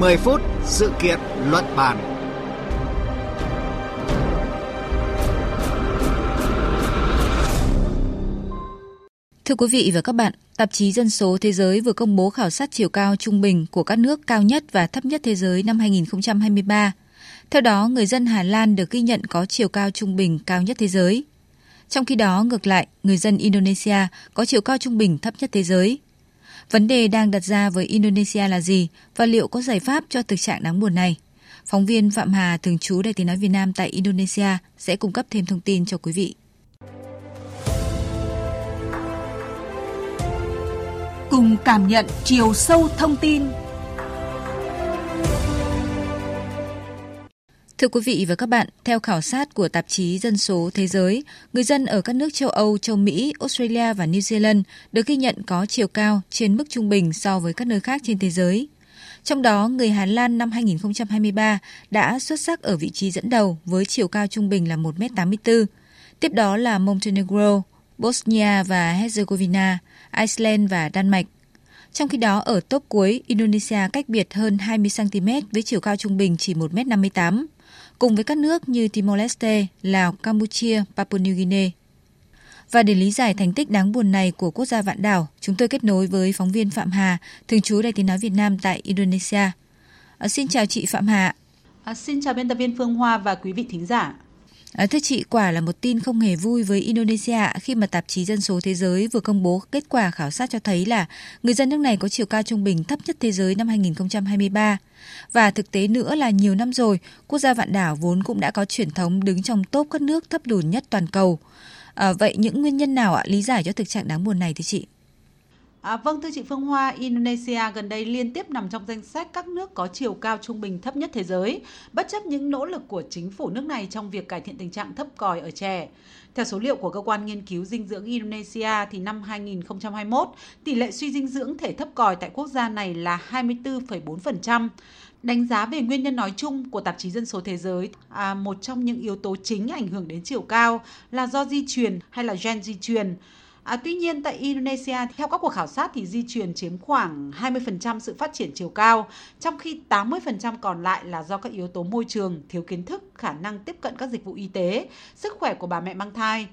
10 phút sự kiện luận bàn. Thưa quý vị và các bạn, tạp chí Dân số Thế giới vừa công bố khảo sát chiều cao trung bình của các nước cao nhất và thấp nhất thế giới năm 2023. Theo đó, người dân Hà Lan được ghi nhận có chiều cao trung bình cao nhất thế giới. Trong khi đó, ngược lại, người dân Indonesia có chiều cao trung bình thấp nhất thế giới. Vấn đề đang đặt ra với Indonesia là gì và liệu có giải pháp cho thực trạng đáng buồn này? Phóng viên Phạm Hà, thường trú Đài tiếng nói Việt Nam tại Indonesia sẽ cung cấp thêm thông tin cho quý vị. Cùng cảm nhận chiều sâu thông tin Thưa quý vị và các bạn, theo khảo sát của tạp chí Dân số Thế giới, người dân ở các nước châu Âu, châu Mỹ, Australia và New Zealand được ghi nhận có chiều cao trên mức trung bình so với các nơi khác trên thế giới. Trong đó, người Hà Lan năm 2023 đã xuất sắc ở vị trí dẫn đầu với chiều cao trung bình là 1m84. Tiếp đó là Montenegro, Bosnia và Herzegovina, Iceland và Đan Mạch. Trong khi đó, ở top cuối, Indonesia cách biệt hơn 20cm với chiều cao trung bình chỉ 1m58 cùng với các nước như Timor-Leste, Lào, Campuchia, Papua New Guinea. Và để lý giải thành tích đáng buồn này của quốc gia vạn đảo, chúng tôi kết nối với phóng viên Phạm Hà, thường trú Đài tiếng nói Việt Nam tại Indonesia. À, xin chào chị Phạm Hà. À, xin chào biên tập viên Phương Hoa và quý vị thính giả. À, thưa chị, quả là một tin không hề vui với Indonesia khi mà tạp chí Dân số Thế giới vừa công bố kết quả khảo sát cho thấy là người dân nước này có chiều cao trung bình thấp nhất thế giới năm 2023. Và thực tế nữa là nhiều năm rồi, quốc gia vạn đảo vốn cũng đã có truyền thống đứng trong top các nước thấp lùn nhất toàn cầu. À, vậy những nguyên nhân nào ạ lý giải cho thực trạng đáng buồn này thưa chị? À, vâng thưa chị Phương Hoa, Indonesia gần đây liên tiếp nằm trong danh sách các nước có chiều cao trung bình thấp nhất thế giới, bất chấp những nỗ lực của chính phủ nước này trong việc cải thiện tình trạng thấp còi ở trẻ. Theo số liệu của cơ quan nghiên cứu dinh dưỡng Indonesia thì năm 2021, tỷ lệ suy dinh dưỡng thể thấp còi tại quốc gia này là 24,4%. Đánh giá về nguyên nhân nói chung của tạp chí Dân số Thế giới, à, một trong những yếu tố chính ảnh hưởng đến chiều cao là do di truyền hay là gen di truyền. À, tuy nhiên tại Indonesia theo các cuộc khảo sát thì di truyền chiếm khoảng 20% sự phát triển chiều cao, trong khi 80% còn lại là do các yếu tố môi trường, thiếu kiến thức, khả năng tiếp cận các dịch vụ y tế, sức khỏe của bà mẹ mang thai.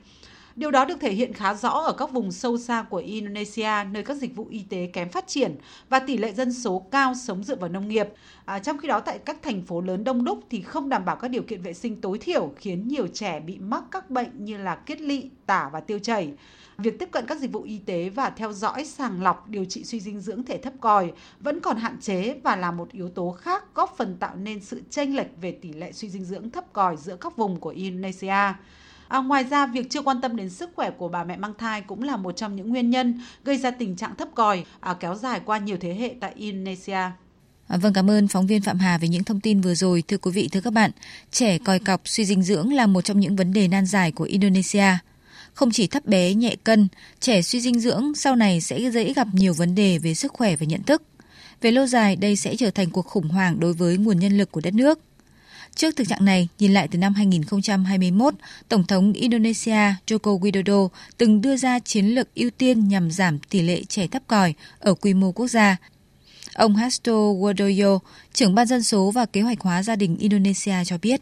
Điều đó được thể hiện khá rõ ở các vùng sâu xa của Indonesia, nơi các dịch vụ y tế kém phát triển và tỷ lệ dân số cao sống dựa vào nông nghiệp. À, trong khi đó tại các thành phố lớn đông đúc thì không đảm bảo các điều kiện vệ sinh tối thiểu khiến nhiều trẻ bị mắc các bệnh như là kiết lỵ, tả và tiêu chảy. Việc tiếp cận các dịch vụ y tế và theo dõi sàng lọc điều trị suy dinh dưỡng thể thấp còi vẫn còn hạn chế và là một yếu tố khác góp phần tạo nên sự chênh lệch về tỷ lệ suy dinh dưỡng thấp còi giữa các vùng của Indonesia. À, ngoài ra, việc chưa quan tâm đến sức khỏe của bà mẹ mang thai cũng là một trong những nguyên nhân gây ra tình trạng thấp còi à, kéo dài qua nhiều thế hệ tại Indonesia. À, vâng, cảm ơn phóng viên Phạm Hà về những thông tin vừa rồi. Thưa quý vị, thưa các bạn, trẻ còi cọc, suy dinh dưỡng là một trong những vấn đề nan giải của Indonesia. Không chỉ thấp bé, nhẹ cân, trẻ suy dinh dưỡng sau này sẽ dễ gặp nhiều vấn đề về sức khỏe và nhận thức. Về lâu dài, đây sẽ trở thành cuộc khủng hoảng đối với nguồn nhân lực của đất nước. Trước thực trạng này, nhìn lại từ năm 2021, Tổng thống Indonesia Joko Widodo từng đưa ra chiến lược ưu tiên nhằm giảm tỷ lệ trẻ thấp còi ở quy mô quốc gia. Ông Hasto Wodoyo, trưởng ban dân số và kế hoạch hóa gia đình Indonesia cho biết.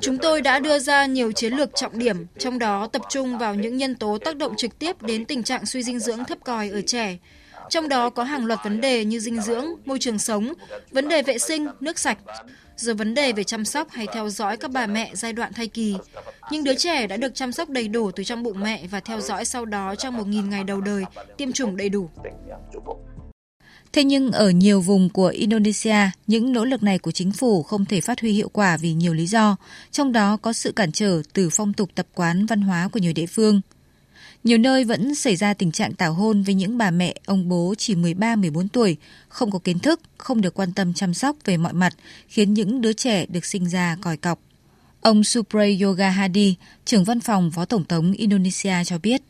Chúng tôi đã đưa ra nhiều chiến lược trọng điểm, trong đó tập trung vào những nhân tố tác động trực tiếp đến tình trạng suy dinh dưỡng thấp còi ở trẻ, trong đó có hàng loạt vấn đề như dinh dưỡng, môi trường sống, vấn đề vệ sinh, nước sạch, rồi vấn đề về chăm sóc hay theo dõi các bà mẹ giai đoạn thai kỳ. Nhưng đứa trẻ đã được chăm sóc đầy đủ từ trong bụng mẹ và theo dõi sau đó trong 1.000 ngày đầu đời, tiêm chủng đầy đủ. Thế nhưng ở nhiều vùng của Indonesia, những nỗ lực này của chính phủ không thể phát huy hiệu quả vì nhiều lý do, trong đó có sự cản trở từ phong tục tập quán văn hóa của nhiều địa phương. Nhiều nơi vẫn xảy ra tình trạng tảo hôn với những bà mẹ, ông bố chỉ 13-14 tuổi, không có kiến thức, không được quan tâm chăm sóc về mọi mặt, khiến những đứa trẻ được sinh ra còi cọc. Ông Supray Yoga Hadi, trưởng văn phòng Phó Tổng thống Indonesia cho biết.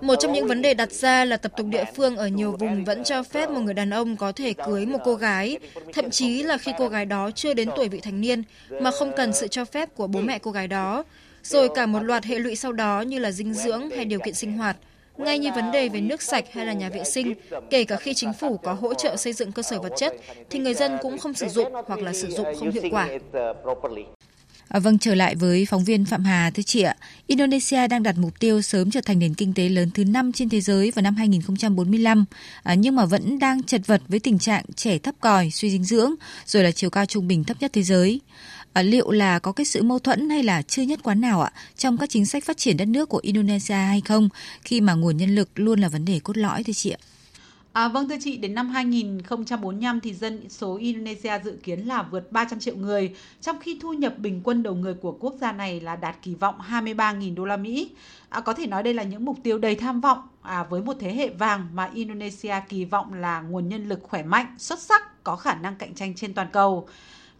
Một trong những vấn đề đặt ra là tập tục địa phương ở nhiều vùng vẫn cho phép một người đàn ông có thể cưới một cô gái, thậm chí là khi cô gái đó chưa đến tuổi vị thành niên, mà không cần sự cho phép của bố mẹ cô gái đó, rồi cả một loạt hệ lụy sau đó như là dinh dưỡng hay điều kiện sinh hoạt. ngay như vấn đề về nước sạch hay là nhà vệ sinh, kể cả khi chính phủ có hỗ trợ xây dựng cơ sở vật chất, thì người dân cũng không sử dụng hoặc là sử dụng không hiệu quả. À, vâng, trở lại với phóng viên Phạm Hà, thưa chị ạ. Indonesia đang đặt mục tiêu sớm trở thành nền kinh tế lớn thứ 5 trên thế giới vào năm 2045, à, nhưng mà vẫn đang chật vật với tình trạng trẻ thấp còi, suy dinh dưỡng, rồi là chiều cao trung bình thấp nhất thế giới. À, liệu là có cái sự mâu thuẫn hay là chưa nhất quán nào ạ trong các chính sách phát triển đất nước của Indonesia hay không, khi mà nguồn nhân lực luôn là vấn đề cốt lõi thưa chị ạ? À, vâng thưa chị, đến năm 2045 thì dân số Indonesia dự kiến là vượt 300 triệu người, trong khi thu nhập bình quân đầu người của quốc gia này là đạt kỳ vọng 23.000 đô la Mỹ. À, có thể nói đây là những mục tiêu đầy tham vọng à, với một thế hệ vàng mà Indonesia kỳ vọng là nguồn nhân lực khỏe mạnh, xuất sắc, có khả năng cạnh tranh trên toàn cầu.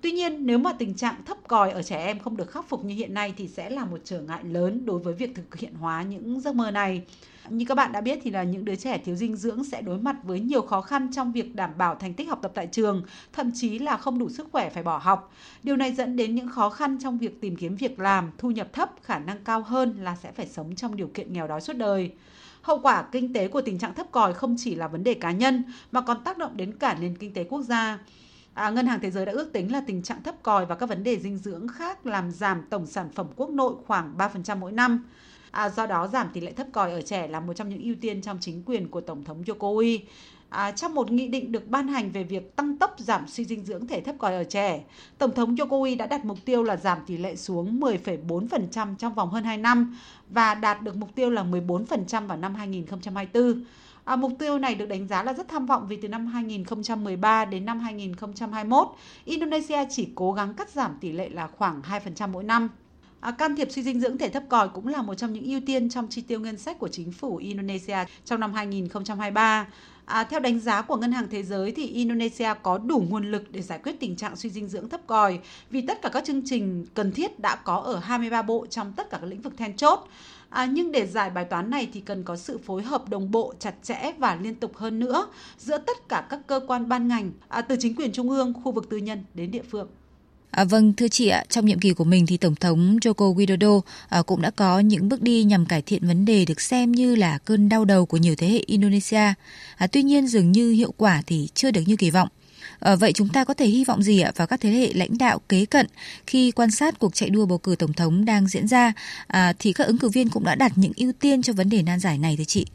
Tuy nhiên, nếu mà tình trạng thấp còi ở trẻ em không được khắc phục như hiện nay thì sẽ là một trở ngại lớn đối với việc thực hiện hóa những giấc mơ này. Như các bạn đã biết thì là những đứa trẻ thiếu dinh dưỡng sẽ đối mặt với nhiều khó khăn trong việc đảm bảo thành tích học tập tại trường, thậm chí là không đủ sức khỏe phải bỏ học. Điều này dẫn đến những khó khăn trong việc tìm kiếm việc làm, thu nhập thấp, khả năng cao hơn là sẽ phải sống trong điều kiện nghèo đói suốt đời. Hậu quả kinh tế của tình trạng thấp còi không chỉ là vấn đề cá nhân mà còn tác động đến cả nền kinh tế quốc gia. À, Ngân hàng Thế giới đã ước tính là tình trạng thấp còi và các vấn đề dinh dưỡng khác làm giảm tổng sản phẩm quốc nội khoảng 3% mỗi năm. À, do đó giảm tỷ lệ thấp còi ở trẻ là một trong những ưu tiên trong chính quyền của Tổng thống Jokowi. À, trong một nghị định được ban hành về việc tăng tốc giảm suy dinh dưỡng thể thấp còi ở trẻ, Tổng thống Jokowi đã đặt mục tiêu là giảm tỷ lệ xuống 10,4% trong vòng hơn 2 năm và đạt được mục tiêu là 14% vào năm 2024. À, mục tiêu này được đánh giá là rất tham vọng vì từ năm 2013 đến năm 2021, Indonesia chỉ cố gắng cắt giảm tỷ lệ là khoảng 2% mỗi năm. À, can thiệp suy dinh dưỡng thể thấp còi cũng là một trong những ưu tiên trong chi tiêu ngân sách của chính phủ Indonesia trong năm 2023. À, theo đánh giá của Ngân hàng Thế giới thì Indonesia có đủ nguồn lực để giải quyết tình trạng suy dinh dưỡng thấp còi vì tất cả các chương trình cần thiết đã có ở 23 bộ trong tất cả các lĩnh vực then chốt. À, nhưng để giải bài toán này thì cần có sự phối hợp đồng bộ chặt chẽ và liên tục hơn nữa giữa tất cả các cơ quan ban ngành à, từ chính quyền trung ương, khu vực tư nhân đến địa phương. À, vâng, thưa chị ạ, trong nhiệm kỳ của mình thì Tổng thống Joko Widodo à, cũng đã có những bước đi nhằm cải thiện vấn đề được xem như là cơn đau đầu của nhiều thế hệ Indonesia. À, tuy nhiên dường như hiệu quả thì chưa được như kỳ vọng. À, vậy chúng ta có thể hy vọng gì ạ vào các thế hệ lãnh đạo kế cận khi quan sát cuộc chạy đua bầu cử tổng thống đang diễn ra à, thì các ứng cử viên cũng đã đặt những ưu tiên cho vấn đề nan giải này thưa chị?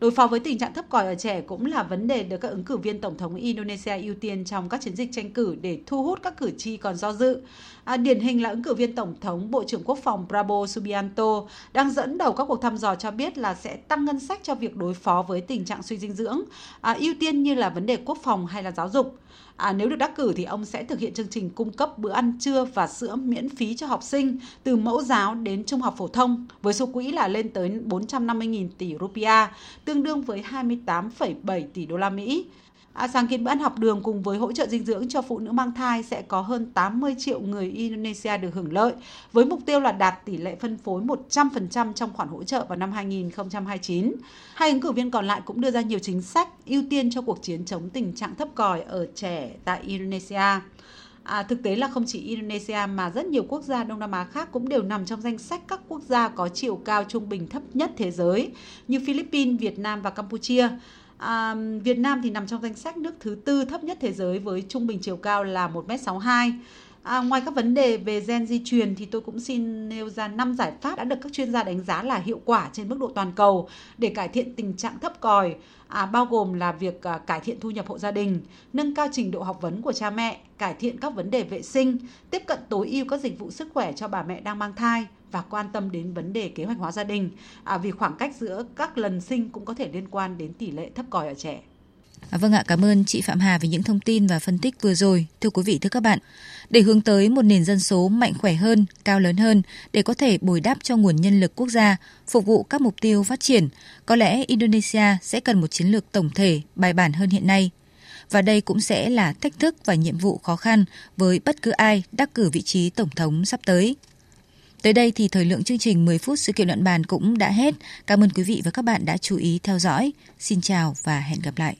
Đối phó với tình trạng thấp còi ở trẻ cũng là vấn đề được các ứng cử viên Tổng thống Indonesia ưu tiên trong các chiến dịch tranh cử để thu hút các cử tri còn do dự. À, điển hình là ứng cử viên Tổng thống Bộ trưởng Quốc phòng Prabowo Subianto đang dẫn đầu các cuộc thăm dò cho biết là sẽ tăng ngân sách cho việc đối phó với tình trạng suy dinh dưỡng, à, ưu tiên như là vấn đề quốc phòng hay là giáo dục. À, nếu được đắc cử thì ông sẽ thực hiện chương trình cung cấp bữa ăn trưa và sữa miễn phí cho học sinh từ mẫu giáo đến trung học phổ thông với số quỹ là lên tới 450.000 tỷ rupiah, tương đương với 28,7 tỷ đô la Mỹ. À, sáng kiến bữa ăn học đường cùng với hỗ trợ dinh dưỡng cho phụ nữ mang thai sẽ có hơn 80 triệu người Indonesia được hưởng lợi, với mục tiêu là đạt tỷ lệ phân phối 100% trong khoản hỗ trợ vào năm 2029. Hai ứng cử viên còn lại cũng đưa ra nhiều chính sách ưu tiên cho cuộc chiến chống tình trạng thấp còi ở trẻ tại Indonesia. À, thực tế là không chỉ Indonesia mà rất nhiều quốc gia Đông Nam Á khác cũng đều nằm trong danh sách các quốc gia có chiều cao trung bình thấp nhất thế giới như Philippines, Việt Nam và Campuchia. À, Việt Nam thì nằm trong danh sách nước thứ tư thấp nhất thế giới với trung bình chiều cao là 1m62. À, ngoài các vấn đề về gen di truyền thì tôi cũng xin nêu ra 5 giải pháp đã được các chuyên gia đánh giá là hiệu quả trên mức độ toàn cầu để cải thiện tình trạng thấp còi, à, bao gồm là việc à, cải thiện thu nhập hộ gia đình, nâng cao trình độ học vấn của cha mẹ, cải thiện các vấn đề vệ sinh, tiếp cận tối ưu các dịch vụ sức khỏe cho bà mẹ đang mang thai và quan tâm đến vấn đề kế hoạch hóa gia đình à, vì khoảng cách giữa các lần sinh cũng có thể liên quan đến tỷ lệ thấp còi ở trẻ. À, vâng ạ, cảm ơn chị Phạm Hà về những thông tin và phân tích vừa rồi. Thưa quý vị, thưa các bạn, để hướng tới một nền dân số mạnh khỏe hơn, cao lớn hơn, để có thể bồi đắp cho nguồn nhân lực quốc gia, phục vụ các mục tiêu phát triển, có lẽ Indonesia sẽ cần một chiến lược tổng thể, bài bản hơn hiện nay. Và đây cũng sẽ là thách thức và nhiệm vụ khó khăn với bất cứ ai đắc cử vị trí Tổng thống sắp tới. Tới đây thì thời lượng chương trình 10 phút sự kiện luận bàn cũng đã hết. Cảm ơn quý vị và các bạn đã chú ý theo dõi. Xin chào và hẹn gặp lại.